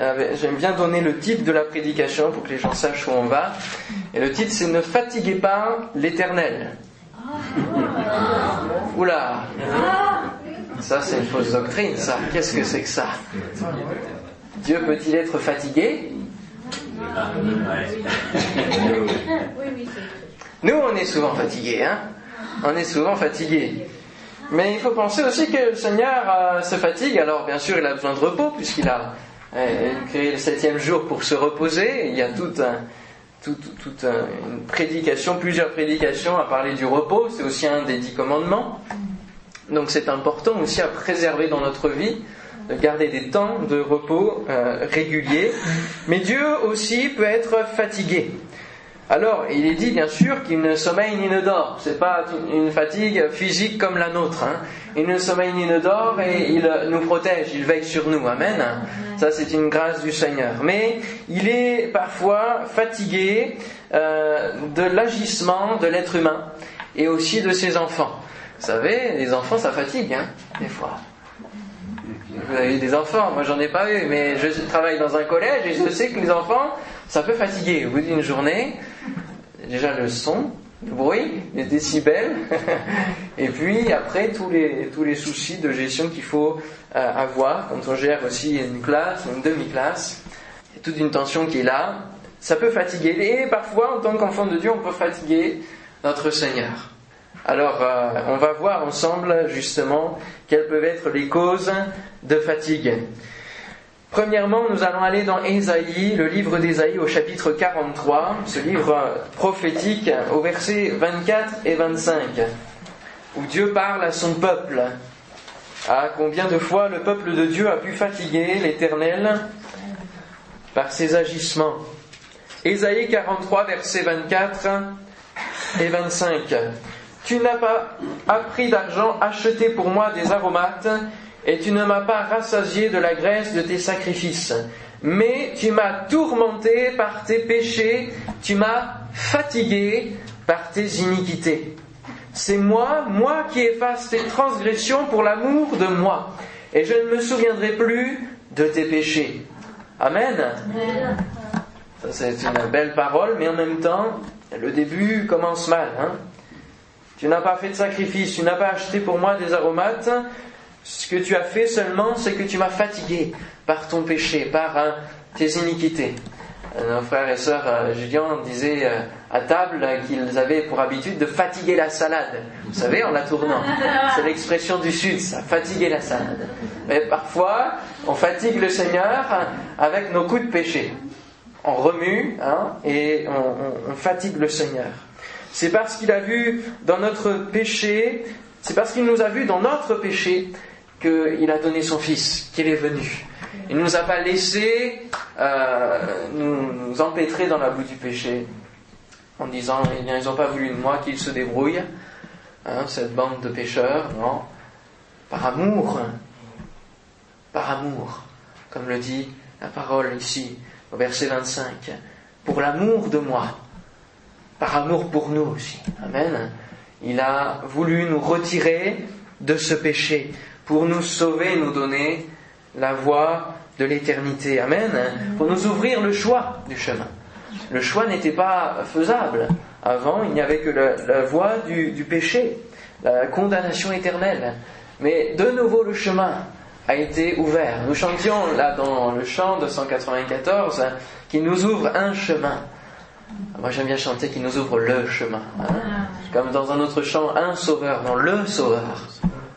euh, j'aime bien donner le titre de la prédication pour que les gens sachent où on va. Et le titre, c'est Ne fatiguez pas l'Éternel. Oula Ça, c'est une fausse doctrine, ça. Qu'est-ce que c'est que ça? Dieu peut-il être fatigué? Nous, on est souvent fatigués, hein On est souvent fatigués. Mais il faut penser aussi que le Seigneur euh, se fatigue. Alors, bien sûr, il a besoin de repos, puisqu'il a créé le septième jour pour se reposer. Il y a toute, toute une prédication, plusieurs prédications à parler du repos. C'est aussi un des dix commandements. Donc, c'est important aussi à préserver dans notre vie de garder des temps de repos euh, réguliers. Mais Dieu aussi peut être fatigué. Alors, il est dit bien sûr qu'il ne sommeille ni ne dort. C'est pas une fatigue physique comme la nôtre. Hein. Il ne sommeille ni ne dort et il nous protège, il veille sur nous. Amen. Ça, c'est une grâce du Seigneur. Mais il est parfois fatigué euh, de l'agissement de l'être humain et aussi de ses enfants. Vous savez, les enfants, ça fatigue, hein, des fois. Vous avez eu des enfants, moi j'en ai pas eu, mais je travaille dans un collège et je sais que les enfants, ça peut fatiguer. Au bout d'une journée, déjà le son, le bruit, les décibels, et puis après tous les, tous les soucis de gestion qu'il faut euh, avoir quand on gère aussi une classe, une demi-classe, toute une tension qui est là, ça peut fatiguer. Et parfois, en tant qu'enfant de Dieu, on peut fatiguer notre Seigneur. Alors, euh, on va voir ensemble justement quelles peuvent être les causes de fatigue. Premièrement, nous allons aller dans Ésaïe, le livre d'Ésaïe au chapitre 43, ce livre prophétique au verset 24 et 25, où Dieu parle à son peuple. À combien de fois le peuple de Dieu a pu fatiguer l'Éternel par ses agissements. Ésaïe 43, verset 24 et 25. Tu n'as pas appris d'argent acheté pour moi des aromates, et tu ne m'as pas rassasié de la graisse de tes sacrifices. Mais tu m'as tourmenté par tes péchés, tu m'as fatigué par tes iniquités. C'est moi, moi qui efface tes transgressions pour l'amour de moi, et je ne me souviendrai plus de tes péchés. Amen. Ça c'est une belle parole, mais en même temps, le début commence mal. Hein tu n'as pas fait de sacrifice, tu n'as pas acheté pour moi des aromates. Ce que tu as fait seulement, c'est que tu m'as fatigué par ton péché, par hein, tes iniquités. Euh, nos frères et sœurs euh, Julien disaient euh, à table qu'ils avaient pour habitude de fatiguer la salade. Vous savez, en la tournant. C'est l'expression du Sud, ça, fatiguer la salade. Mais parfois, on fatigue le Seigneur avec nos coups de péché. On remue hein, et on fatigue le Seigneur. C'est parce qu'il a vu dans notre péché, c'est parce qu'il nous a vu dans notre péché qu'il a donné son Fils, qu'il est venu. Il ne nous a pas laissé euh, nous, empêtrer dans la boue du péché en disant eh ils n'ont pas voulu de moi qu'ils se débrouillent, hein, cette bande de pécheurs, non. Par amour, par amour, comme le dit la parole ici au verset 25, pour l'amour de moi par amour pour nous aussi. Amen. Il a voulu nous retirer de ce péché pour nous sauver et nous donner la voie de l'éternité. Amen. Pour nous ouvrir le choix du chemin. Le choix n'était pas faisable. Avant, il n'y avait que la, voie du, du, péché, la condamnation éternelle. Mais de nouveau, le chemin a été ouvert. Nous chantions là dans le chant de 194 qui nous ouvre un chemin. Moi j'aime bien chanter qui nous ouvre le chemin. Hein. Ah. Comme dans un autre chant, un sauveur, non, le sauveur.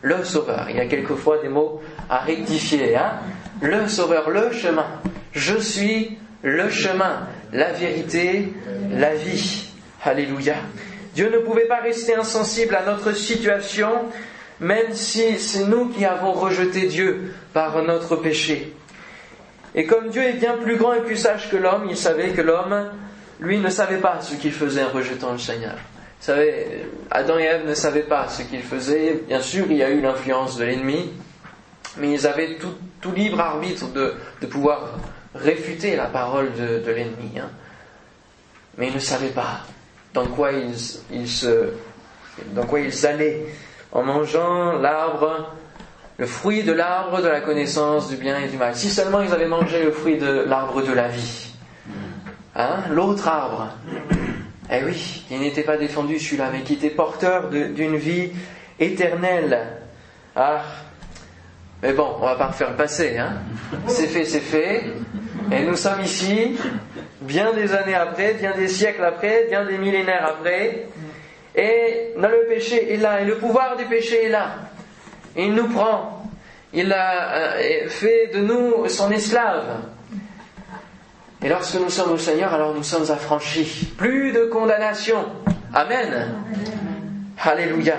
Le sauveur. Il y a quelquefois des mots à rectifier. Hein. Le sauveur, le chemin. Je suis le chemin, la vérité, la vie. Alléluia. Dieu ne pouvait pas rester insensible à notre situation, même si c'est nous qui avons rejeté Dieu par notre péché. Et comme Dieu est bien plus grand et plus sage que l'homme, il savait que l'homme lui ne savait pas ce qu'il faisait en rejetant le Seigneur. Adam et Ève ne savaient pas ce qu'ils faisaient. Bien sûr, il y a eu l'influence de l'ennemi, mais ils avaient tout, libre arbitre de, pouvoir réfuter la parole de, l'ennemi. Hein. Mais ils ne savaient pas dans quoi ils, se, dans quoi ils allaient en mangeant l'arbre le fruit de l'arbre de la connaissance du bien et du mal. Si seulement ils avaient mangé le fruit de l'arbre de la vie, hein, l'autre arbre, eh oui, qui n'était pas défendu celui-là, mais qui était porteur d'une vie éternelle. Ah, mais bon, on va pas refaire le passé, hein. C'est fait, c'est fait. Et nous sommes ici, bien des années après, bien des siècles après, bien des millénaires après. Et le péché est là, et le pouvoir du péché est là. Il nous prend. Il a euh, fait de nous son esclave. Et lorsque nous sommes au Seigneur, alors nous sommes affranchis. Plus de condamnation. Amen. Alléluia.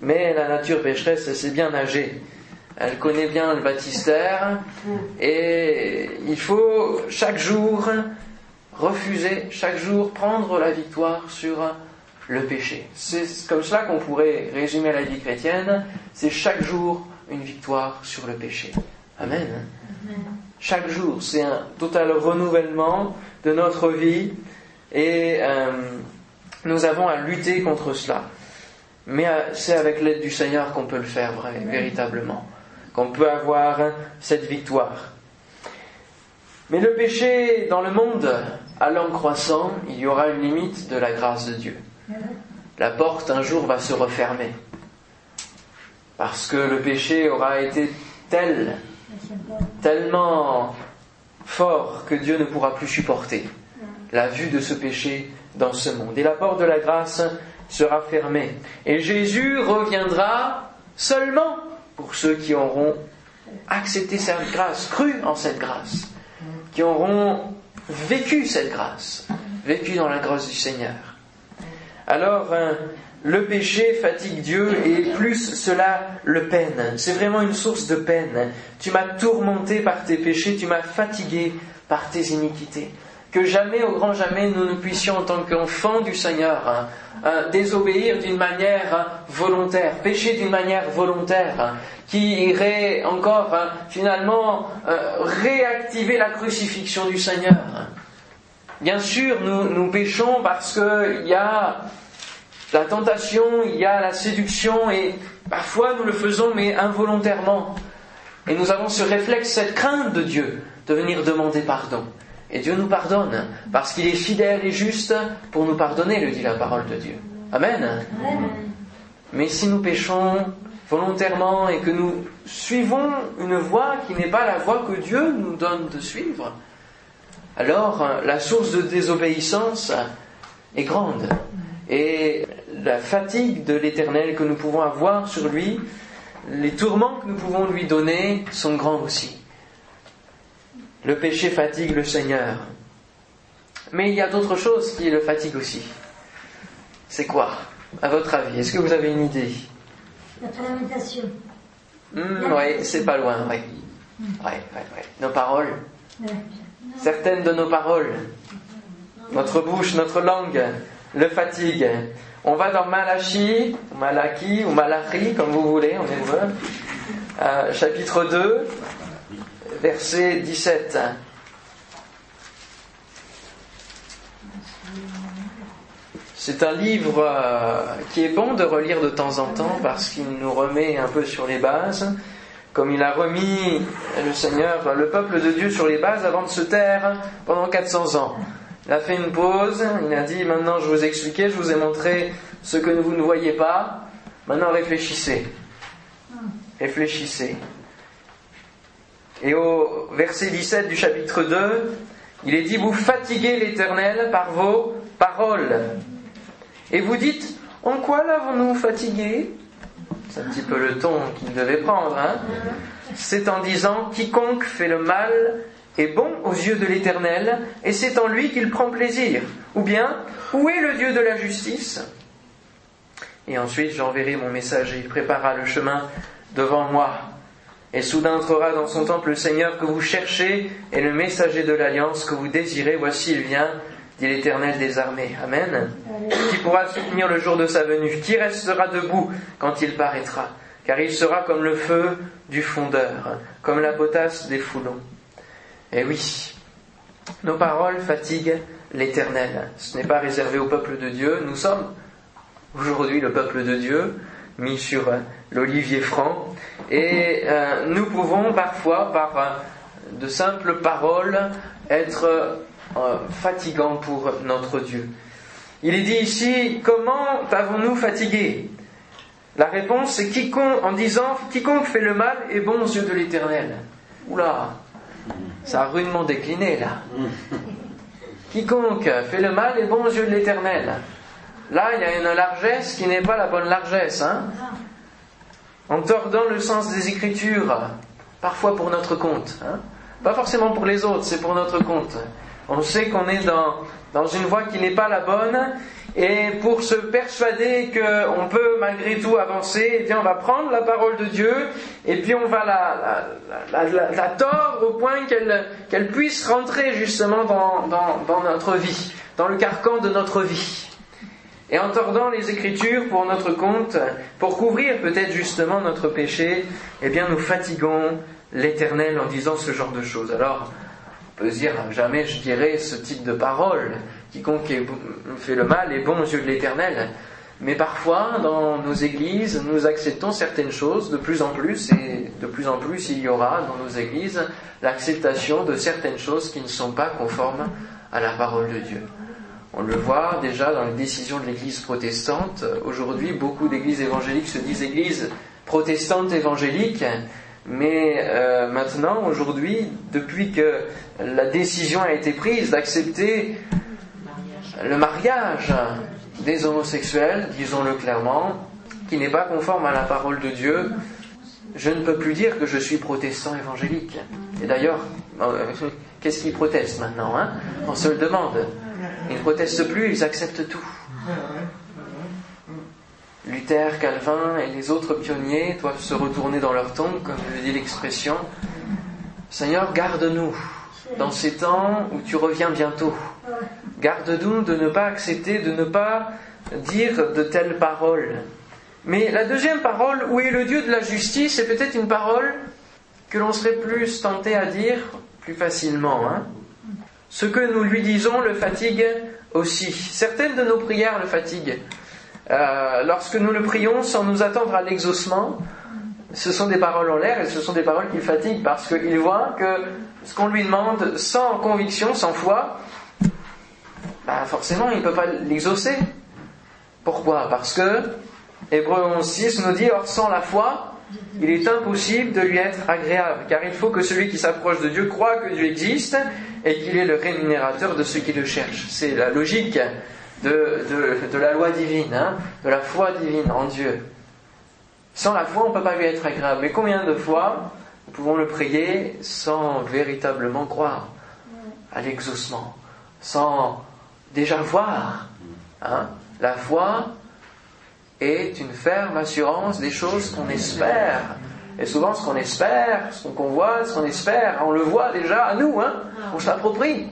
Mais la nature pécheresse, elle sait bien nager. Elle connaît bien le baptistère. Et il faut chaque jour refuser, chaque jour prendre la victoire sur le péché. C'est comme cela qu'on pourrait résumer la vie chrétienne. C'est chaque jour une victoire sur le péché. Amen. Chaque jour, c'est un total renouvellement de notre vie et euh, nous avons à lutter contre cela. Mais euh, c'est avec l'aide du Seigneur qu'on peut le faire véritablement, qu'on peut avoir cette victoire. Mais le péché dans le monde allant croissant, il y aura une limite de la grâce de Dieu. La porte un jour va se refermer. Parce que le péché aura été tel, tellement fort que Dieu ne pourra plus supporter la vue de ce péché dans ce monde. Et la porte de la grâce sera fermée. Et Jésus reviendra seulement pour ceux qui auront accepté cette grâce, cru en cette grâce, qui auront vécu cette grâce, vécu dans la grâce du Seigneur. Alors, hein, le péché fatigue Dieu et plus cela le peine. C'est vraiment une source de peine. Tu m'as tourmenté par tes péchés, tu m'as fatigué par tes iniquités. Que jamais, au grand jamais, nous ne puissions, en tant qu'enfants du Seigneur, hein, hein, désobéir d'une manière volontaire, pécher d'une manière volontaire, qui irait encore finalement euh, réactiver la crucifixion du Seigneur. Bien sûr, nous, nous péchons parce qu'il y a la tentation, il y a la séduction, et parfois nous le faisons, mais involontairement. Et nous avons ce réflexe, cette crainte de Dieu, de venir demander pardon. Et Dieu nous pardonne, parce qu'il est fidèle et juste pour nous pardonner, le dit la parole de Dieu. Amen. Mais si nous péchons volontairement et que nous suivons une voie qui n'est pas la voie que Dieu nous donne de suivre, alors la source de désobéissance est grande. Et la fatigue de l'Éternel que nous pouvons avoir sur lui, les tourments que nous pouvons lui donner sont grands aussi. Le péché fatigue le Seigneur. Mais il y a d'autres choses qui le fatiguent aussi. C'est quoi, à votre avis? Est-ce que vous avez une idée? La fermentation. Hmm, oui, c'est pas loin, oui. Ouais, ouais, Nos paroles. Certaines de nos paroles. Notre bouche, notre langue le fatigue. On va dans Malachi, ou Malaki, ou Malachi, comme vous voulez, heureux. Euh, chapitre 2, verset 17. C'est un livre euh, qui est bon de relire de temps en temps parce qu'il nous remet un peu sur les bases, comme il a remis le Seigneur, le peuple de Dieu sur les bases avant de se taire pendant 400 ans. Il a fait une pause, il a dit maintenant je vous ai expliqué, je vous ai montré ce que vous ne voyez pas, maintenant réfléchissez. Réfléchissez. Et au verset 17 du chapitre 2, il est dit, vous fatiguez l'Éternel par vos paroles. Et vous dites, en quoi l'avons-nous fatigué? C'est un petit peu le ton qu'il devait prendre. Hein C'est en disant, quiconque fait le mal est bon aux yeux de l'Éternel, et c'est en lui qu'il prend plaisir. Ou bien, où est le Dieu de la justice? Et ensuite j'enverrai mon messager, il préparera le chemin devant moi. Et soudain entrera dans son temple le Seigneur que vous cherchez, et le messager de l'alliance que vous désirez, voici il vient, dit l'Éternel des armées. Amen. Qui pourra soutenir le jour de sa venue? Qui restera debout quand il paraîtra? Car il sera comme le feu du fondeur, comme la potasse des foulons. Eh oui, nos paroles fatiguent l'Éternel. Ce n'est pas réservé au peuple de Dieu. Nous sommes aujourd'hui le peuple de Dieu, mis sur l'olivier franc. Et euh, nous pouvons parfois, par euh, de simples paroles, être euh, fatigants pour notre Dieu. Il est dit ici, comment avons-nous fatigué? La réponse c'est quiconque, en disant, quiconque fait le mal est bon aux yeux de l'Éternel. Oula, ça a rudement décliné là. Quiconque fait le mal est bon aux yeux de l'Éternel. Là, il y a une largesse qui n'est pas la bonne largesse. Hein en tordant le sens des Écritures, parfois pour notre compte. Hein pas forcément pour les autres, c'est pour notre compte. On sait qu'on est dans, dans une voie qui n'est pas la bonne, et pour se persuader qu'on peut malgré tout avancer, eh bien on va prendre la parole de Dieu, et puis on va la, tordre au point qu'elle puisse rentrer justement dans, dans, notre vie, dans le carcan de notre vie. Et en tordant les Écritures pour notre compte, pour couvrir peut-être justement notre péché, eh bien nous fatiguons l'Éternel en disant ce genre de choses. Alors, on peut dire, jamais je dirais ce type de parole. Quiconque fait le mal est bon aux yeux de l'Éternel. Mais parfois, dans nos églises, nous acceptons certaines choses de plus en plus, et de plus en plus, il y aura dans nos églises l'acceptation de certaines choses qui ne sont pas conformes à la parole de Dieu. On le voit déjà dans les décisions de l'Église protestante. Aujourd'hui, beaucoup d'églises évangéliques se disent églises protestantes évangéliques, mais euh, maintenant, aujourd'hui, depuis que la décision a été prise d'accepter le mariage des homosexuels, disons-le clairement, qui n'est pas conforme à la parole de Dieu, je ne peux plus dire que je suis protestant évangélique. Et d'ailleurs, euh, qu'est-ce qu'ils protestent maintenant hein On se le demande? Ils ne protestent plus, ils acceptent tout. Luther, Calvin et les autres pionniers doivent se retourner dans leur tombe, comme le dit l'expression. Seigneur, garde-nous dans ces temps où tu reviens bientôt. Garde-nous de ne pas accepter, de ne pas dire de telles paroles. Mais la deuxième parole, où est le Dieu de la justice, c'est peut-être une parole que l'on serait plus tenté à dire plus facilement. Hein ce que nous lui disons le fatigue aussi. Certaines de nos prières le fatiguent. Euh, lorsque nous le prions sans nous attendre à l'exaucement, ce sont des paroles en l'air et ce sont des paroles qui fatiguent parce qu'il voit que ce qu'on lui demande sans conviction, sans foi, bah forcément il ne peut pas l'exaucer. Pourquoi? Parce que Hébreu 11.6 nous dit, or sans la foi, il est impossible de lui être agréable, car il faut que celui qui s'approche de Dieu croit que Dieu existe et qu'il est le rémunérateur de ceux qui le cherchent. C'est la logique de, de, la loi divine, hein, de la foi divine en Dieu. Sans la foi, on ne peut pas lui être agréable. Mais combien de fois nous pouvons le prier sans véritablement croire à l'exaucement, sans déjà voir hein, La foi est une ferme assurance des choses qu'on espère. Et souvent, ce qu'on espère, ce qu'on voit, ce qu'on espère, on le voit déjà à nous, hein, on s'approprie.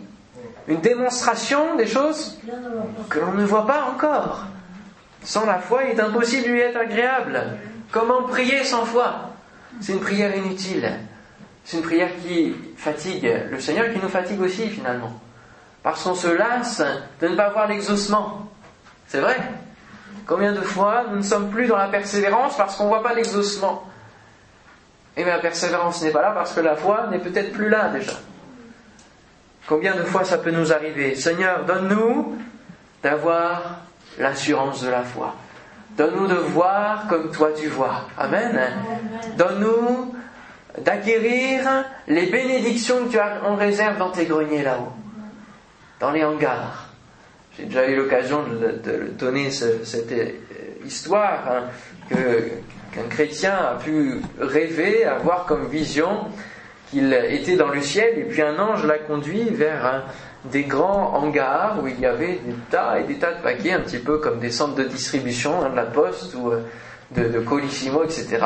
Une démonstration des choses que l'on ne voit pas encore. Sans la foi, il est impossible de lui être agréable. Comment prier sans foi? C'est une prière inutile. C'est une prière qui fatigue le Seigneur, qui nous fatigue aussi finalement. Parce qu'on se lasse de ne pas voir l'exaucement. C'est vrai Combien de fois nous ne sommes plus dans la persévérance parce qu'on ne voit pas l'exaucement? Et bien la persévérance n'est pas là parce que la foi n'est peut-être plus là déjà. Combien de fois ça peut nous arriver? Seigneur, donne-nous d'avoir l'assurance de la foi. Donne-nous de voir comme toi tu vois. Amen. Donne-nous d'acquérir les bénédictions que tu as en réserve dans tes greniers là-haut, dans les hangars. J'ai déjà eu l'occasion de, donner cette euh, histoire hein, qu'un chrétien a pu rêver, avoir comme vision qu'il était dans le ciel et puis un ange l'a conduit vers des grands hangars où il y avait des tas et des tas de paquets, un petit peu comme des centres de distribution hein, de la poste ou euh, de, de Colissimo, etc.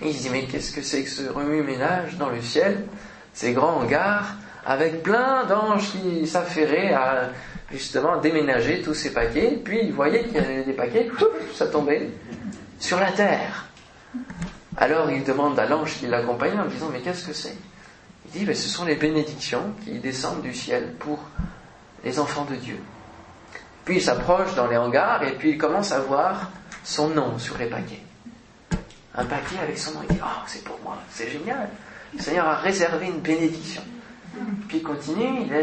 Et il se dit mais qu'est-ce que c'est que ce remue-ménage dans le ciel, ces grands hangars? Avec plein d'anges qui s'affairaient à justement déménager tous ces paquets, puis il voyait qu'il y avait des paquets, ça tombait sur la terre. Alors il demande à l'ange qui l'accompagnait en disant Mais qu'est-ce que c'est? Il dit mais Ce sont les bénédictions qui descendent du ciel pour les enfants de Dieu. Puis il s'approche dans les hangars et puis il commence à voir son nom sur les paquets. un paquet avec son nom. Il dit, oh, c'est pour moi, c'est génial. Le Seigneur a réservé une bénédiction. Puis il continue, il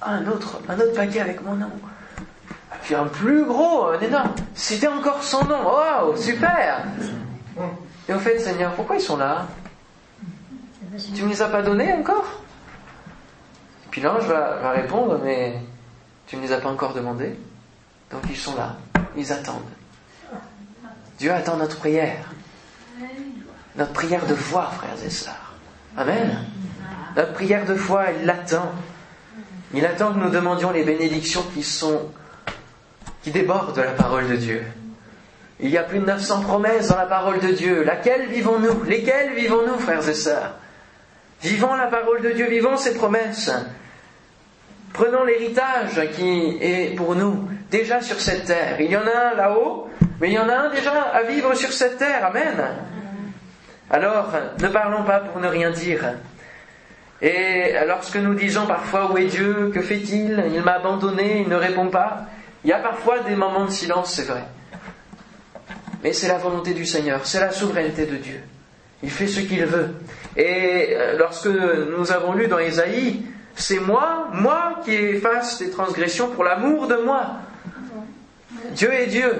a un autre, un autre paquet avec mon nom. Puis un plus gros, un énorme. C'était encore son nom. Waouh, super Et au fait, Seigneur, pourquoi ils sont là? Tu ne les as pas donnés encore? Puis l'ange va, va répondre, mais tu ne les as pas encore demandés. Donc ils sont là, ils attendent. Dieu attend notre prière. Notre prière de foi, frères et sœurs. Amen. Notre prière de foi, il l'attend. Il attend que nous demandions les bénédictions qui sont, qui débordent de la parole de Dieu. Il y a plus de 900 promesses dans la parole de Dieu. Laquelle vivons-nous? Lesquelles vivons-nous, frères et sœurs? Vivons la parole de Dieu, vivons ces promesses. Prenons l'héritage qui est pour nous déjà sur cette terre. Il y en a un là-haut, mais il y en a un déjà à vivre sur cette terre. Amen. Alors, ne parlons pas pour ne rien dire. Et lorsque nous disons parfois où est Dieu, que fait-il? Il m'a abandonné, il ne répond pas. Il y a parfois des moments de silence, c'est vrai. Mais c'est la volonté du Seigneur, c'est la souveraineté de Dieu. Il fait ce qu'il veut. Et euh, lorsque nous avons lu dans Ésaïe, c'est moi, moi qui efface les transgressions pour l'amour de moi. Dieu est Dieu.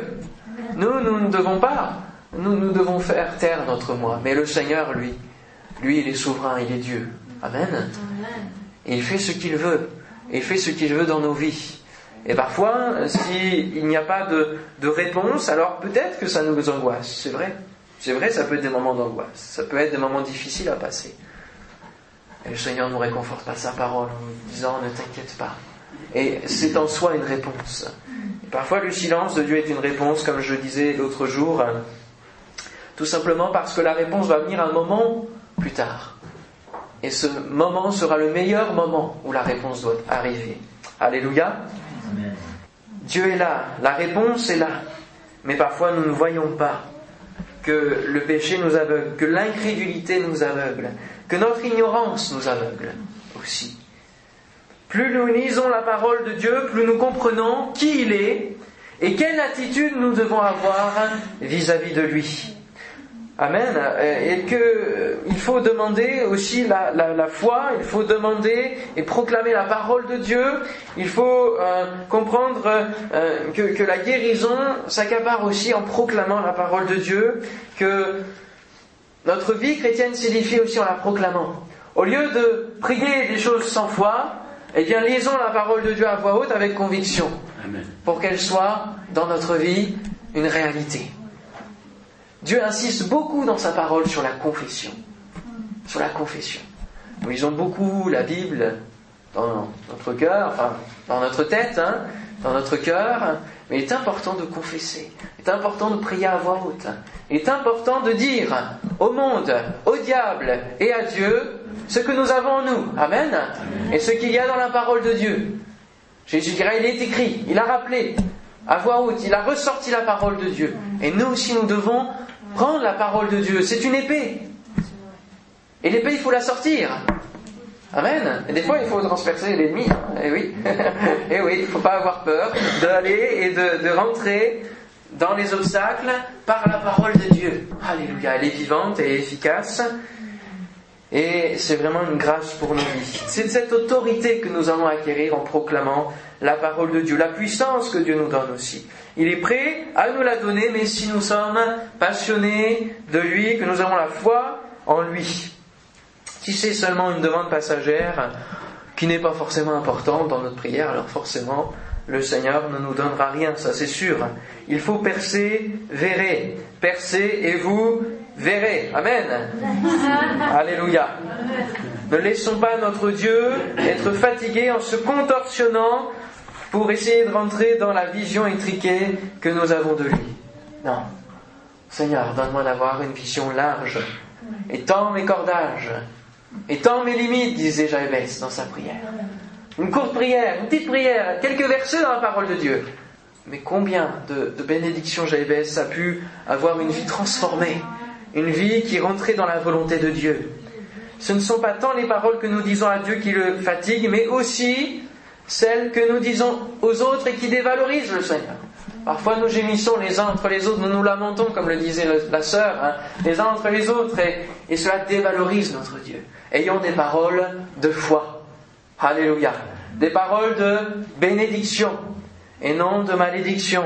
Nous, nous ne devons pas. Nous, nous devons faire taire notre moi. Mais le Seigneur, lui, lui, il est souverain, il est Dieu. Amen. Et il fait ce qu'il veut. Et il fait ce qu'il veut dans nos vies. Et parfois, s'il n'y a pas de, de réponse, alors peut-être que ça nous angoisse. C'est vrai. C'est vrai, ça peut être des moments d'angoisse. Ça peut être des moments difficiles à passer. Et le Seigneur nous réconforte par sa parole en nous disant ne t'inquiète pas. Et c'est en soi une réponse. Et parfois le silence de Dieu est une réponse, comme je disais l'autre jour, tout simplement parce que la réponse va venir un moment plus tard. Et ce moment sera le meilleur moment où la réponse doit arriver. Alléluia. Dieu est là, la réponse est là. Mais parfois nous ne voyons pas que le péché nous aveugle, que l'incrédulité nous aveugle, que notre ignorance nous aveugle aussi. Plus nous lisons la parole de Dieu, plus nous comprenons qui il est et quelle attitude nous devons avoir vis-à-vis de lui. Amen. Et que euh, il faut demander aussi la, foi, il faut demander et proclamer la parole de Dieu. Il faut euh, comprendre euh, que, que, la guérison s'accapare aussi en proclamant la parole de Dieu, que notre vie chrétienne s'édifie aussi en la proclamant. Au lieu de prier des choses sans foi, eh bien lisons la parole de Dieu à voix haute avec conviction, pour qu'elle soit dans notre vie une réalité. Dieu insiste beaucoup dans sa parole sur la confession. Sur la confession. Nous lisons beaucoup la Bible dans notre cœur, enfin dans notre tête, hein, dans notre cœur, mais il est important de confesser, il est important de prier à voix haute, il est important de dire au monde, au diable et à Dieu ce que nous avons en nous. Amen. Et ce qu'il y a dans la parole de Dieu. Jésus dira, il est écrit, il a rappelé à voix haute, il a ressorti la parole de Dieu. Et nous aussi, nous devons prendre la parole de Dieu. C'est une épée. Et l'épée, il faut la sortir. Amen. Et des fois, il faut transpercer l'ennemi. Et oui. et oui, il ne faut pas avoir peur d'aller et de, de, rentrer dans les obstacles par la parole de Dieu. Alléluia. Elle est vivante et efficace. Et c'est vraiment une grâce pour nos vies. C'est cette autorité que nous allons acquérir en proclamant la parole de Dieu, la puissance que Dieu nous donne aussi. Il est prêt à nous la donner, mais si nous sommes passionnés de lui, que nous avons la foi en lui. Si c'est seulement une demande passagère qui n'est pas forcément importante dans notre prière, alors forcément le Seigneur ne nous donnera rien, ça c'est sûr. Il faut percer, verrez. Percez et vous verrez. Amen. Alléluia. Ne laissons pas notre Dieu être fatigué en se contorsionnant pour essayer de rentrer dans la vision étriquée que nous avons de lui. Non. Seigneur, donne-moi d'avoir une vision large. Étends mes cordages. Étends mes limites, disait Jabès dans sa prière. Une courte prière, une petite prière, quelques versets dans la parole de Dieu. Mais combien de, de bénédictions Jabès a pu avoir une vie transformée, une vie qui rentrait dans la volonté de Dieu. Ce ne sont pas tant les paroles que nous disons à Dieu qui le fatiguent, mais aussi celles que nous disons aux autres et qui dévalorisent le Seigneur. Parfois nous gémissons les uns entre les autres, nous nous lamentons, comme le disait la sœur, hein, les uns entre les autres, et, et cela dévalorise notre Dieu. Ayons des paroles de foi. Alléluia. Des paroles de bénédiction et non de malédiction.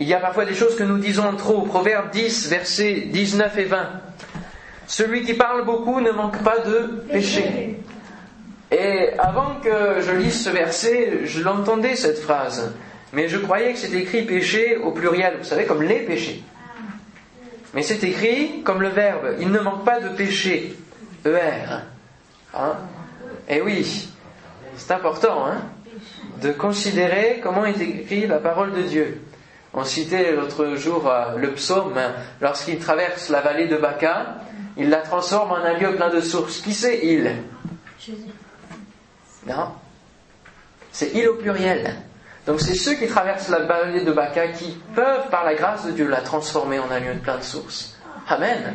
Il y a parfois des choses que nous disons trop. Proverbe 10, versets 19 et 20. Celui qui parle beaucoup ne manque pas de péché. Et avant que je lise ce verset, je l'entendais cette phrase. Mais je croyais que c'était écrit péché au pluriel, vous savez, comme les péchés. Mais c'est écrit comme le verbe. Il ne manque pas de péché. ER. Et oui, c'est important hein, de considérer comment est écrit la parole de Dieu. On citait l'autre jour euh, le psaume, hein, lorsqu'il traverse la vallée de Baca, il la transforme en un lieu plein de sources. Qui c'est il Non C'est il au pluriel. Donc c'est ceux qui traversent la vallée de Baca qui peuvent, par la grâce de Dieu, la transformer en un lieu plein de sources. Amen.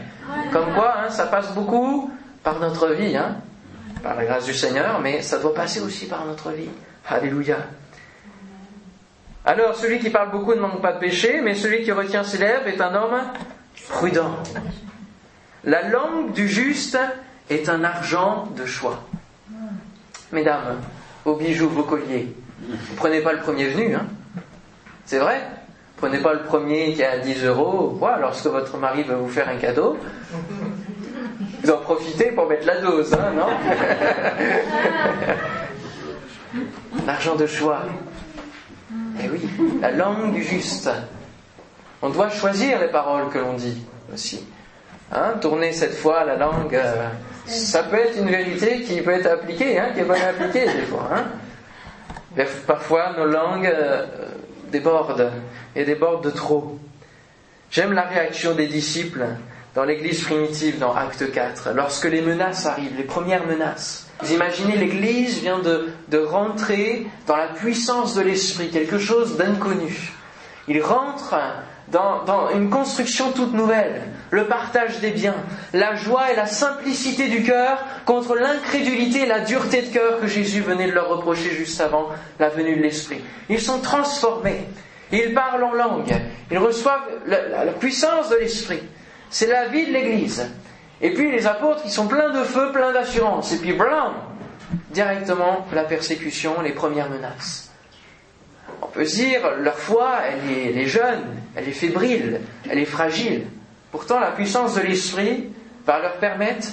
Comme quoi, hein, ça passe beaucoup par notre vie, hein, par la grâce du Seigneur, mais ça doit passer aussi par notre vie. Alléluia. Alors, celui qui parle beaucoup ne manque pas de péché, mais celui qui retient ses lèvres est un homme prudent. La langue du juste est un argent de choix. Mesdames, vos bijoux, vos colliers, vous prenez pas le premier venu, hein C'est vrai Prenez pas le premier qui a 10 euros, lorsque votre mari veut vous faire un cadeau. Vous en profitez pour mettre la dose, hein, non? L'argent de choix. Eh oui, la langue juste. On doit choisir les paroles que l'on dit aussi. Hein, tourner cette fois la langue, euh, ça peut être une vérité qui peut être appliquée, hein, qui est à appliquer des fois. Hein. Parfois, nos langues euh, débordent et débordent de trop. J'aime la réaction des disciples dans l'église primitive dans Acte 4, lorsque les menaces arrivent, les premières menaces. Vous imaginez, l'église vient de, rentrer dans la puissance de l'esprit, quelque chose d'inconnu. Il rentre dans, une construction toute nouvelle, le partage des biens, la joie et la simplicité du cœur contre l'incrédulité et la dureté de cœur que Jésus venait de leur reprocher juste avant la venue de l'Esprit. Ils sont transformés, ils parlent en langue, ils reçoivent la, puissance de l'Esprit. C'est la vie de l'Église. Et puis les apôtres, ils sont pleins de feu, pleins d'assurance. Et puis, blam, directement la persécution, les premières menaces. On peut se dire, leur foi, elle est, jeune, elle est fébrile, elle est fragile. Pourtant, la puissance de l'esprit va leur permettre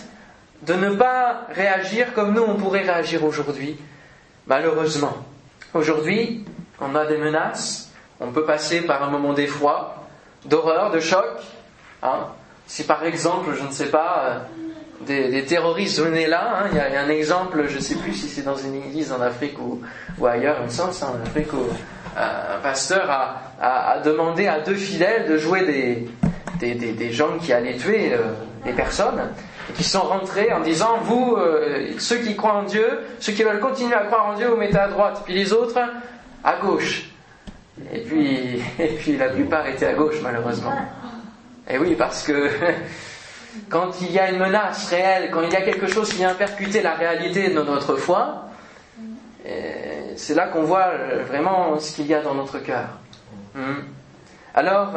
de ne pas réagir comme nous, on pourrait réagir aujourd'hui, malheureusement. Aujourd'hui, on a des menaces, on peut passer par un moment d'effroi, d'horreur, de choc. Hein. Si par exemple, je ne sais pas, euh, des, terroristes venaient là. Hein. Il, y a, un exemple, je ne sais plus si c'est dans une église en Afrique ou, ailleurs, en Afrique, où euh, un pasteur a, demandé à deux fidèles de jouer des, gens qui allaient tuer euh, des personnes et qui sont rentrés en disant vous, ceux qui croient en Dieu, ceux qui veulent continuer à croire en Dieu, vous mettez à droite, puis les autres à gauche. Et puis la plupart étaient à gauche malheureusement. Et oui, parce que quand il y a une menace réelle, quand il y a quelque chose qui vient percuter la réalité de notre foi, c'est là qu'on voit vraiment ce qu'il y a dans notre cœur. Hmm. Alors,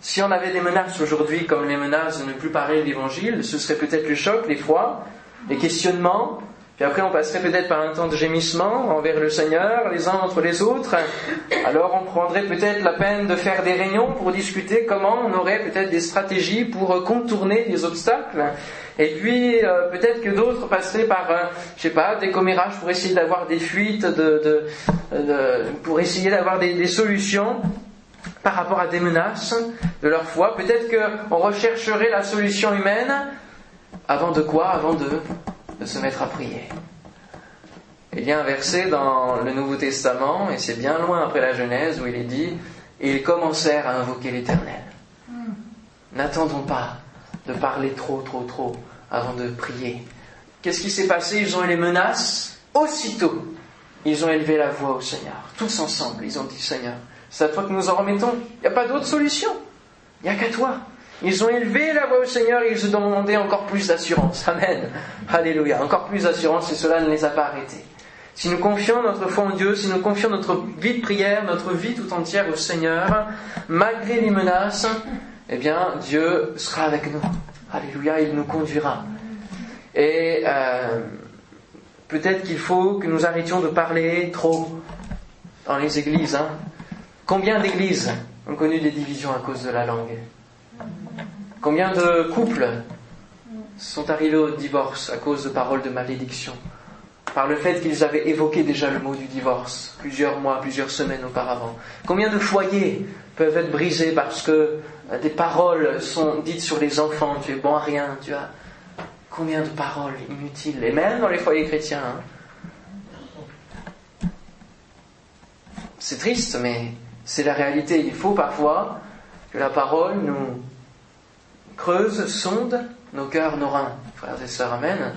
si on avait des menaces aujourd'hui comme les menaces de ne plus parler l'évangile, ce serait peut-être le choc, l'effroi, les questionnements, puis après, on passerait peut-être par un temps de gémissement envers le Seigneur, les uns entre les autres. Alors, on prendrait peut-être la peine de faire des réunions pour discuter comment on aurait peut-être des stratégies pour contourner les obstacles. Et puis, euh, peut-être que d'autres passeraient par, euh, je sais pas, des commérages pour essayer d'avoir des fuites, pour essayer d'avoir des, des solutions par rapport à des menaces de leur foi. Peut-être qu'on rechercherait la solution humaine avant de quoi? Avant de de se mettre à prier. Il y a un verset dans le Nouveau Testament, et c'est bien loin après la Genèse, où il est dit, ils commencèrent à invoquer l'Éternel. N'attendons pas de parler trop, trop, trop avant de prier. Qu'est-ce qui s'est passé? Ils ont eu les menaces. Aussitôt, ils ont élevé la voix au Seigneur. Tous ensemble, ils ont dit Seigneur, c'est à toi que nous en remettons. Il n'y a pas d'autre solution. Il n'y a qu'à toi. Ils ont élevé la voix au Seigneur et ils ont demandé encore plus d'assurance. Amen. Alléluia. Encore plus d'assurance et cela ne les a pas arrêtés. si nous confions notre foi en Dieu, si nous confions notre vie de prière, notre vie tout entière au Seigneur, malgré les menaces, eh bien, Dieu sera avec nous. Alléluia, il nous conduira. Et euh, peut-être qu'il faut que nous arrêtions de parler trop dans les églises. Hein. Combien d'églises ont connu des divisions à cause de la langue? Combien de couples sont arrivés au divorce à cause de paroles de malédiction par le fait qu'ils avaient évoqué déjà le mot du divorce plusieurs mois, plusieurs semaines auparavant. Combien de foyers peuvent être brisés parce que des paroles sont dites sur les enfants, tu es bon à rien, tu as combien de paroles inutiles, et même dans les foyers chrétiens. Hein. C'est triste, mais c'est la réalité. Il faut parfois que la parole nous creuse, sonde nos cœurs, nos reins. Frères et sœurs, Amen.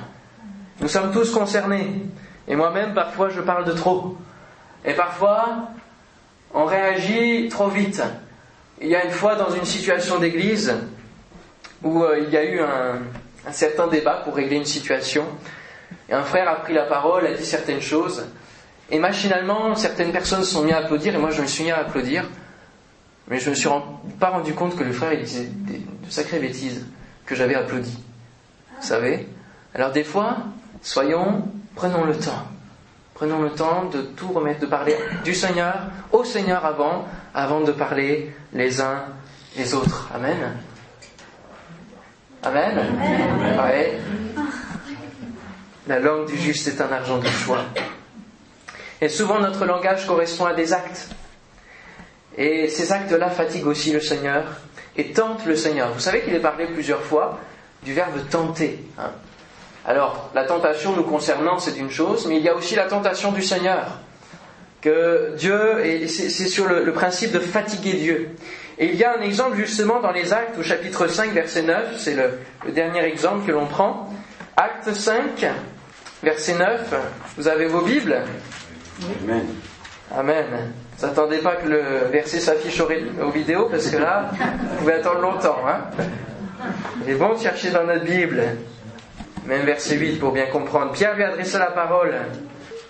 Nous sommes tous concernés. Et moi-même, parfois, je parle de trop. Et parfois, on réagit trop vite. Il y a une fois dans une situation d'église où euh, il y a eu un, un, certain débat pour régler une situation. Et un frère a pris la parole, a dit certaines choses. Et machinalement, certaines personnes se sont mis à applaudir, et moi je me suis mis à applaudir. Mais je ne me suis pas rendu compte que le frère il disait de sacrées bêtises que j'avais applaudi. Vous savez? Alors des fois, soyons, prenons le temps. Prenons le temps de tout remettre, de parler du Seigneur au Seigneur avant, avant de parler les uns les autres. Amen. Amen. Ouais. La langue du juste est un argent de choix. Et souvent notre langage correspond à des actes. Et ces actes-là fatiguent aussi le Seigneur et tentent le Seigneur. Vous savez qu'il est parlé plusieurs fois du verbe tenter. Hein. Alors, la tentation nous concernant, c'est une chose, mais il y a aussi la tentation du Seigneur. Que Dieu, et c'est sur le, principe de fatiguer Dieu. Et il y a un exemple justement dans les Actes, au chapitre 5, verset 9, c'est le, le dernier exemple que l'on prend. Acte 5, verset 9, vous avez vos Bibles? Amen. Amen. Vous n'attendez pas que le verset s'affiche aux vidéos parce que là, vous pouvez attendre longtemps. Hein Il bon de chercher dans notre Bible. Même verset 8 pour bien comprendre. Pierre lui adressa la parole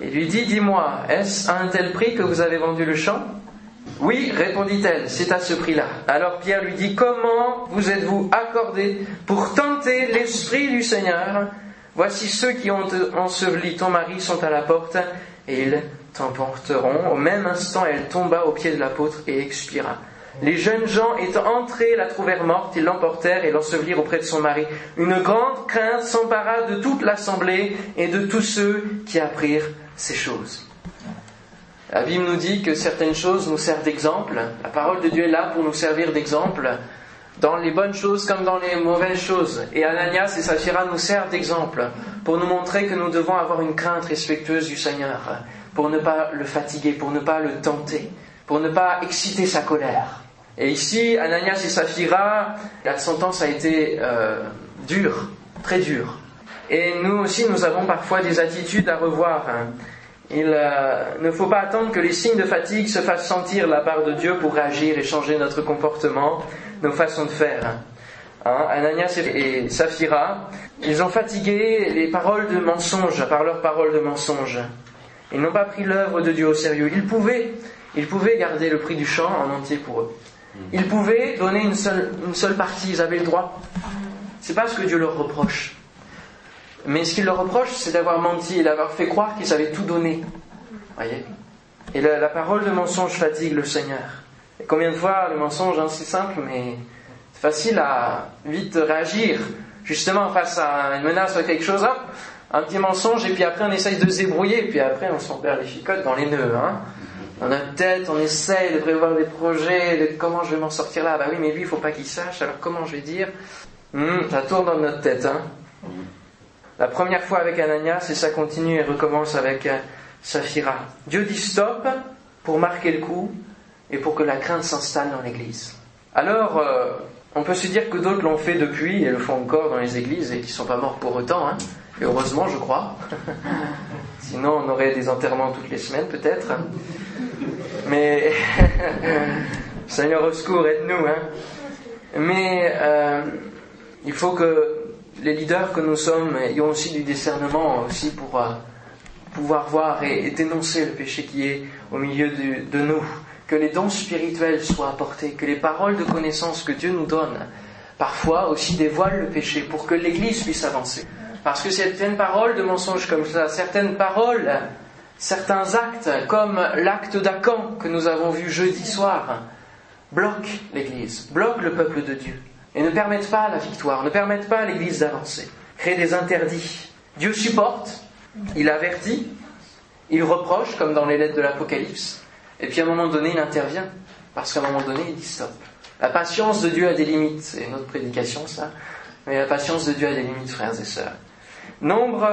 et lui dit Dis-moi, est-ce à un tel prix que vous avez vendu le champ? Oui, répondit-elle, c'est à ce prix-là. Alors Pierre lui dit Comment vous êtes-vous accordé pour tenter l'Esprit du Seigneur? Voici ceux qui ont enseveli ton mari sont à la porte et ils t'emporteront. Au même instant, elle tomba aux pieds de l'apôtre et expira. Les jeunes gens étant entrés la trouvèrent morte, ils l'emportèrent et l'ensevelirent auprès de son mari. Une grande crainte s'empara de toute l'assemblée et de tous ceux qui apprirent ces choses. La Bible nous dit que certaines choses nous servent d'exemple. La parole de Dieu est là pour nous servir d'exemple dans les bonnes choses comme dans les mauvaises choses. Et Ananias et Saphira nous servent d'exemple pour nous montrer que nous devons avoir une crainte respectueuse du Seigneur, pour ne pas le fatiguer, pour ne pas le tenter, pour ne pas exciter sa colère. Et ici, Ananias et Saphira, la sentence a été euh, dure, très dure. Et nous aussi, nous avons parfois des attitudes à revoir. Hein. Il euh, ne faut pas attendre que les signes de fatigue se fassent sentir de la part de Dieu pour réagir et changer notre comportement, nos façons de faire. Hein, Ananias et Saphira, ils ont fatigué les paroles de mensonge par leurs paroles de mensonge. Ils n'ont pas pris l'œuvre de Dieu au sérieux. Ils pouvaient, ils pouvaient garder le prix du champ en entier pour eux. Ils pouvaient donner une seule, une seule partie, ils avaient le droit. C'est pas ce que Dieu leur reproche. Mais ce qu'il leur reproche, c'est d'avoir menti et d'avoir fait croire qu'ils avaient tout donné. Voyez? Et la, parole de mensonge fatigue le Seigneur. Et combien de fois le mensonge, hein, c'est simple, mais c'est facile à vite réagir. Justement, face à une menace ou quelque chose, hop, un petit mensonge, et puis après on essaye de se débrouiller, et puis après on s'en perd les chicottes dans les nœuds. Hein. Dans notre tête, on essaye de prévoir des projets, de comment je vais m'en sortir là. Bah oui, mais lui, il faut pas qu'il sache, alors comment je vais dire? Hmm, Ça tourne dans notre tête. Hein. La première fois avec Ananias, et ça continue et recommence avec euh, Saphira. Dieu dit stop pour marquer le coup et pour que la crainte s'installe dans l'église. Alors, euh, on peut se dire que d'autres l'ont fait depuis et le font encore dans les églises et qui ne sont pas morts pour autant. Hein. Et heureusement, je crois. Sinon, on aurait des enterrements toutes les semaines, peut-être. Mais, Seigneur au secours, aide-nous. Hein. Mais euh, il faut que les leaders que nous sommes ayons aussi du discernement aussi pour, euh, pouvoir voir et, dénoncer le péché qui est au milieu de, de nous. Que les dons spirituels soient apportés, que les paroles de connaissance que Dieu nous donne, parfois aussi dévoilent le péché pour que l'Église puisse avancer. Parce que certaines paroles de mensonges comme ça, certaines paroles, certains actes, comme l'acte d'Acan que nous avons vu jeudi soir, bloquent l'Église, bloquent le peuple de Dieu et ne permettent pas la victoire, ne permettent pas à l'Église d'avancer, créent des interdits. Dieu supporte, il avertit, il reproche, comme dans les lettres de l'Apocalypse, et puis à un moment donné, il intervient, parce qu'à un moment donné, il dit stop. La patience de Dieu a des limites, c'est notre prédication ça, mais la patience de Dieu a des limites, frères et sœurs. Nombre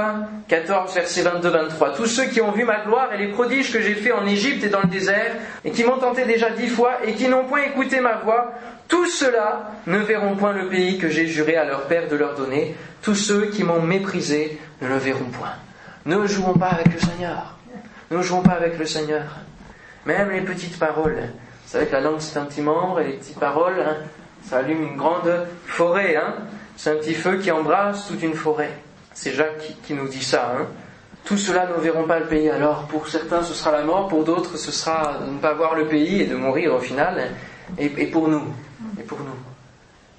14, verset 22-23. Tous ceux qui ont vu ma gloire et les prodiges que j'ai faits en Égypte et dans le désert, et qui m'ont tenté déjà dix fois, et qui n'ont point écouté ma voix, tous ceux-là ne verront point le pays que j'ai juré à leur père de leur donner. Tous ceux qui m'ont méprisé ne le verront point. Ne jouons pas avec le Seigneur. Ne jouons pas avec le Seigneur. Même les petites paroles. Vous savez que la langue c'est un petit membre et les petites paroles, hein, ça allume une grande forêt. Hein. C'est un petit feu qui embrasse toute une forêt. C'est Jacques qui, nous dit ça. Hein. Tout cela ne verront pas le pays. Alors pour certains ce sera la mort, pour d'autres ce sera de ne pas voir le pays et de mourir au final. Et, et pour nous, et pour nous.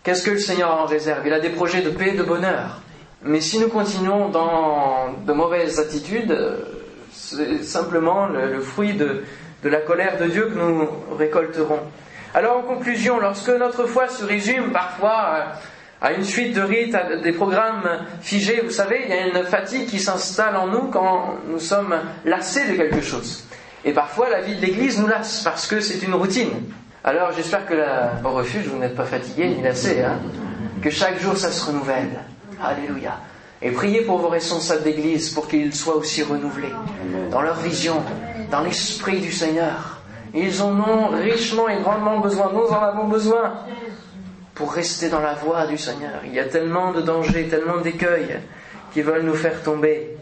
Qu'est-ce que le Seigneur en réserve? Il a des projets de paix et de bonheur. Mais si nous continuons dans de mauvaises attitudes, c'est simplement le, fruit de, de la colère de Dieu que nous récolterons. Alors en conclusion, lorsque notre foi se résume parfois à une suite de rites, à des programmes figés. Vous savez, il y a une fatigue qui s'installe en nous quand nous sommes lassés de quelque chose. Et parfois, la vie de l'Église nous lasse parce que c'est une routine. Alors, j'espère que la, au refuge, vous n'êtes pas fatigué ni lassé, hein que chaque jour, ça se renouvelle. Alléluia. Et priez pour vos responsables d'Église pour qu'ils soient aussi renouvelés dans leur vision, dans l'esprit du Seigneur. Ils en ont richement et grandement besoin. Nous en avons besoin pour rester dans la voie du Seigneur. Il y a tellement de dangers, tellement d'écueils qui veulent nous faire tomber.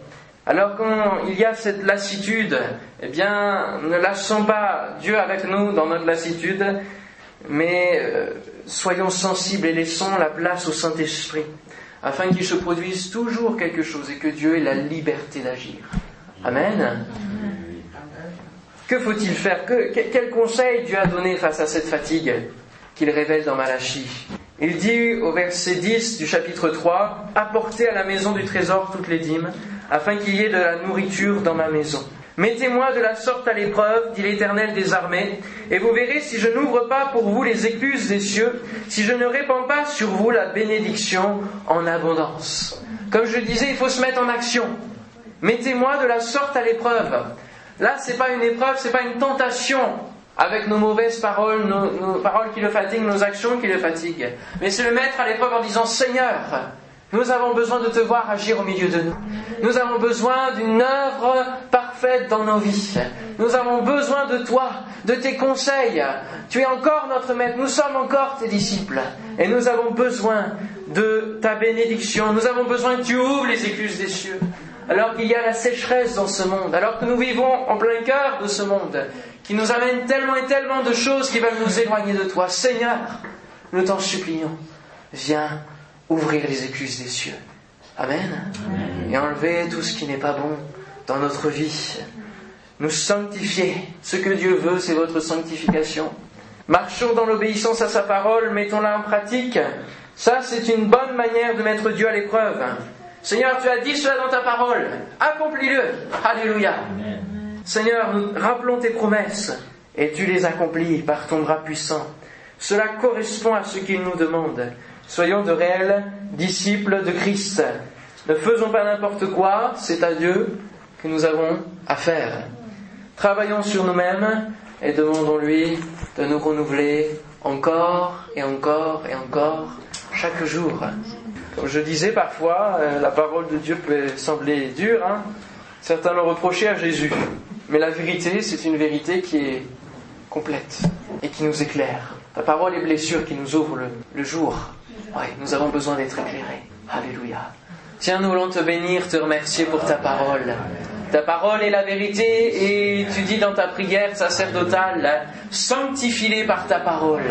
Alors quand il y a cette lassitude, eh bien, ne lâchons pas Dieu avec nous dans notre lassitude, mais euh, soyons sensibles et laissons la place au Saint-Esprit, afin qu'il se produise toujours quelque chose et que Dieu ait la liberté d'agir. Amen. Que faut-il faire? Quel conseil Dieu a donné face à cette fatigue? Qu'il révèle dans Malachie. Il dit au verset 10 du chapitre 3, Apportez à la maison du trésor toutes les dîmes, afin qu'il y ait de la nourriture dans ma maison. Mettez-moi de la sorte à l'épreuve, dit l'Éternel des armées, et vous verrez si je n'ouvre pas pour vous les écluses des cieux, si je ne répands pas sur vous la bénédiction en abondance. Comme je disais, il faut se mettre en action. Mettez-moi de la sorte à l'épreuve. Là, c'est pas une épreuve, c'est pas une tentation avec nos mauvaises paroles, nos, paroles qui le fatiguent, nos actions qui le fatiguent. Mais c'est le mettre à l'épreuve en disant Seigneur, nous avons besoin de te voir agir au milieu de nous. Nous avons besoin d'une œuvre parfaite dans nos vies. Nous avons besoin de toi, de tes conseils. Tu es encore notre maître, nous sommes encore tes disciples. Et nous avons besoin de ta bénédiction. Nous avons besoin que tu ouvres les écluses des cieux. Alors qu'il y a la sécheresse dans ce monde, alors que nous vivons en plein cœur de ce monde, qui nous amène tellement et tellement de choses qui veulent nous éloigner de toi. Seigneur, nous t'en supplions, viens ouvrir les écluses des cieux. Amen. Et enlever tout ce qui n'est pas bon dans notre vie. Nous sanctifier. Ce que Dieu veut, c'est votre sanctification. Marchons dans l'obéissance à sa parole, mettons-la en pratique. Ça, c'est une bonne manière de mettre Dieu à l'épreuve. Seigneur, tu as dit cela dans ta parole. Accomplis-le. Alléluia. Seigneur, nous rappelons tes promesses et tu les accomplis par ton bras puissant. Cela correspond à ce qu'il nous demande. Soyons de réels disciples de Christ. Ne faisons pas n'importe quoi, c'est à Dieu que nous avons à faire. Travaillons sur nous-mêmes et demandons-lui de nous renouveler encore et encore et encore chaque jour. Comme je disais parfois, euh, la parole de Dieu peut sembler dure. Hein. Certains l'ont reproché à Jésus. Mais la vérité, c'est une vérité qui est complète et qui nous éclaire. Ta parole est blessure qui nous ouvre le, jour. Oui, nous avons besoin d'être éclairés. Alléluia. Tiens, nous voulons te bénir, te remercier pour ta parole. Ta parole est la vérité et tu dis dans ta prière sacerdotale, sanctifie-les par ta parole.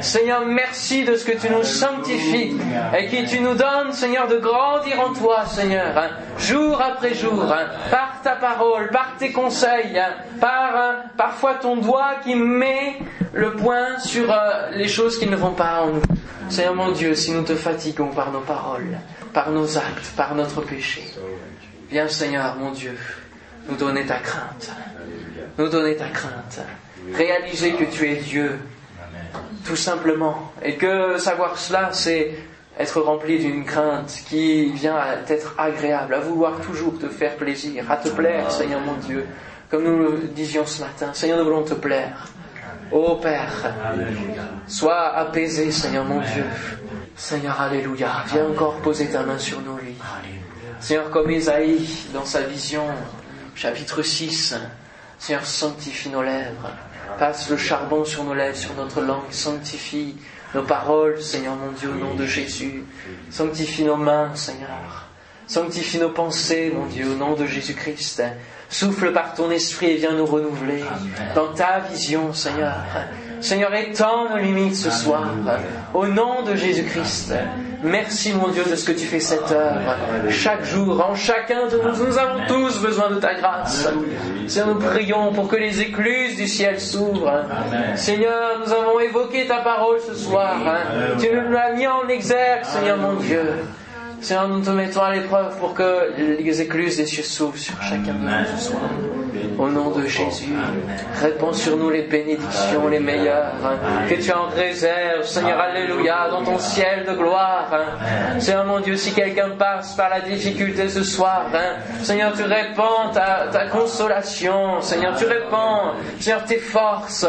Seigneur, merci de ce que tu nous sanctifies et que tu nous donnes, Seigneur, de grandir en toi, Seigneur, hein, jour après jour, hein, par ta parole, par tes conseils, hein, par parfois ton doigt qui met le point sur euh, les choses qui ne vont pas en nous. Seigneur mon Dieu, si nous te fatiguons par nos paroles, par nos actes, par notre péché, viens Seigneur mon Dieu, nous donner ta crainte, nous donner ta crainte, réaliser que tu es Dieu, tout simplement, et que savoir cela, c'est être rempli d'une crainte qui vient à être agréable, à vouloir toujours te faire plaisir, à te plaire, Seigneur mon Dieu, comme nous le disions ce matin. Seigneur, nous voulons te plaire. Ô Père, sois apaisé, Seigneur mon Dieu. Seigneur, Alléluia. Viens encore poser ta main sur nos lits. Seigneur, comme Isaïe, dans sa vision, chapitre 6, Seigneur, sanctifie nos lèvres. Passe le charbon sur nos lèvres, sur notre langue. Sanctifie nos paroles, Seigneur mon Dieu, au nom de Jésus. Sanctifie nos mains, Seigneur. Sanctifie nos pensées, mon Dieu, au nom de Jésus-Christ. Souffle par ton esprit et viens nous renouveler dans ta vision, Seigneur. Seigneur, étends nos limites ce soir, au nom de Jésus-Christ. Merci, mon Dieu, de ce que tu fais cette heure. Chaque jour, en chacun de nous, nous avons tous besoin de ta grâce. Seigneur, nous prions pour que les écluses du ciel s'ouvrent. Seigneur, nous avons évoqué ta parole ce soir. Tu nous l'as mis en exergue, Seigneur, mon Dieu. Seigneur, nous te mettons à l'épreuve pour que les écluses des cieux s'ouvrent sur chacun de nous. Ce soir. Au nom de Jésus, répands sur nous les bénédictions les meilleures. Que tu en réserves, Seigneur, Alléluia, dans ton ciel de gloire. Seigneur mon Dieu, si quelqu'un passe par la difficulté ce soir, Seigneur, tu répands ta, ta consolation, Seigneur, tu répands, Seigneur, tes forces,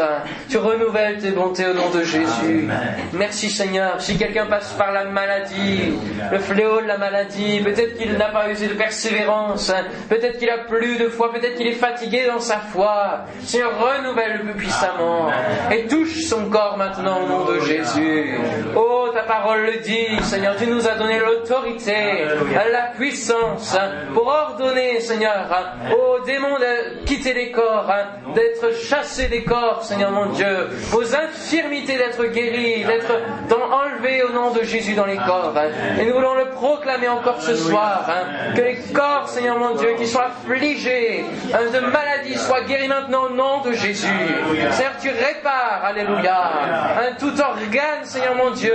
tu renouvelles tes bontés au nom de Jésus. Merci Seigneur, si quelqu'un passe par la maladie, le fléau la maladie, peut-être qu'il n'a pas usé de persévérance, peut-être qu'il a plus de foi, peut-être qu'il est fatigué dans sa foi. Seigneur, renouvelle-le puissamment et touche son corps maintenant au nom de Jésus. Oh, ta parole le dit, Seigneur, tu nous as donné l'autorité, la puissance pour ordonner, Seigneur, aux démons de quitter les corps, d'être chassés des corps, Seigneur mon Dieu, aux infirmités d'être guéris, d'être enlevés au nom de Jésus dans les corps. Et nous voulons le proclamer encore ce soir, que les corps, Seigneur mon Dieu, qui sont affligés de maladies, maladie soit guérie maintenant au nom de Jésus. Seigneur, tu répares, alléluia, un tout organe, Seigneur mon Dieu,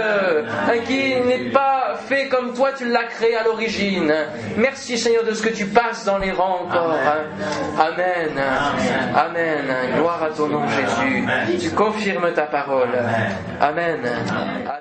qui n'est pas fait comme toi tu l'as créé à l'origine. Merci, Seigneur, de ce que tu passes dans les rangs encore. Amen. Amen. Gloire à ton nom, Jésus. Tu confirmes ta parole. Amen.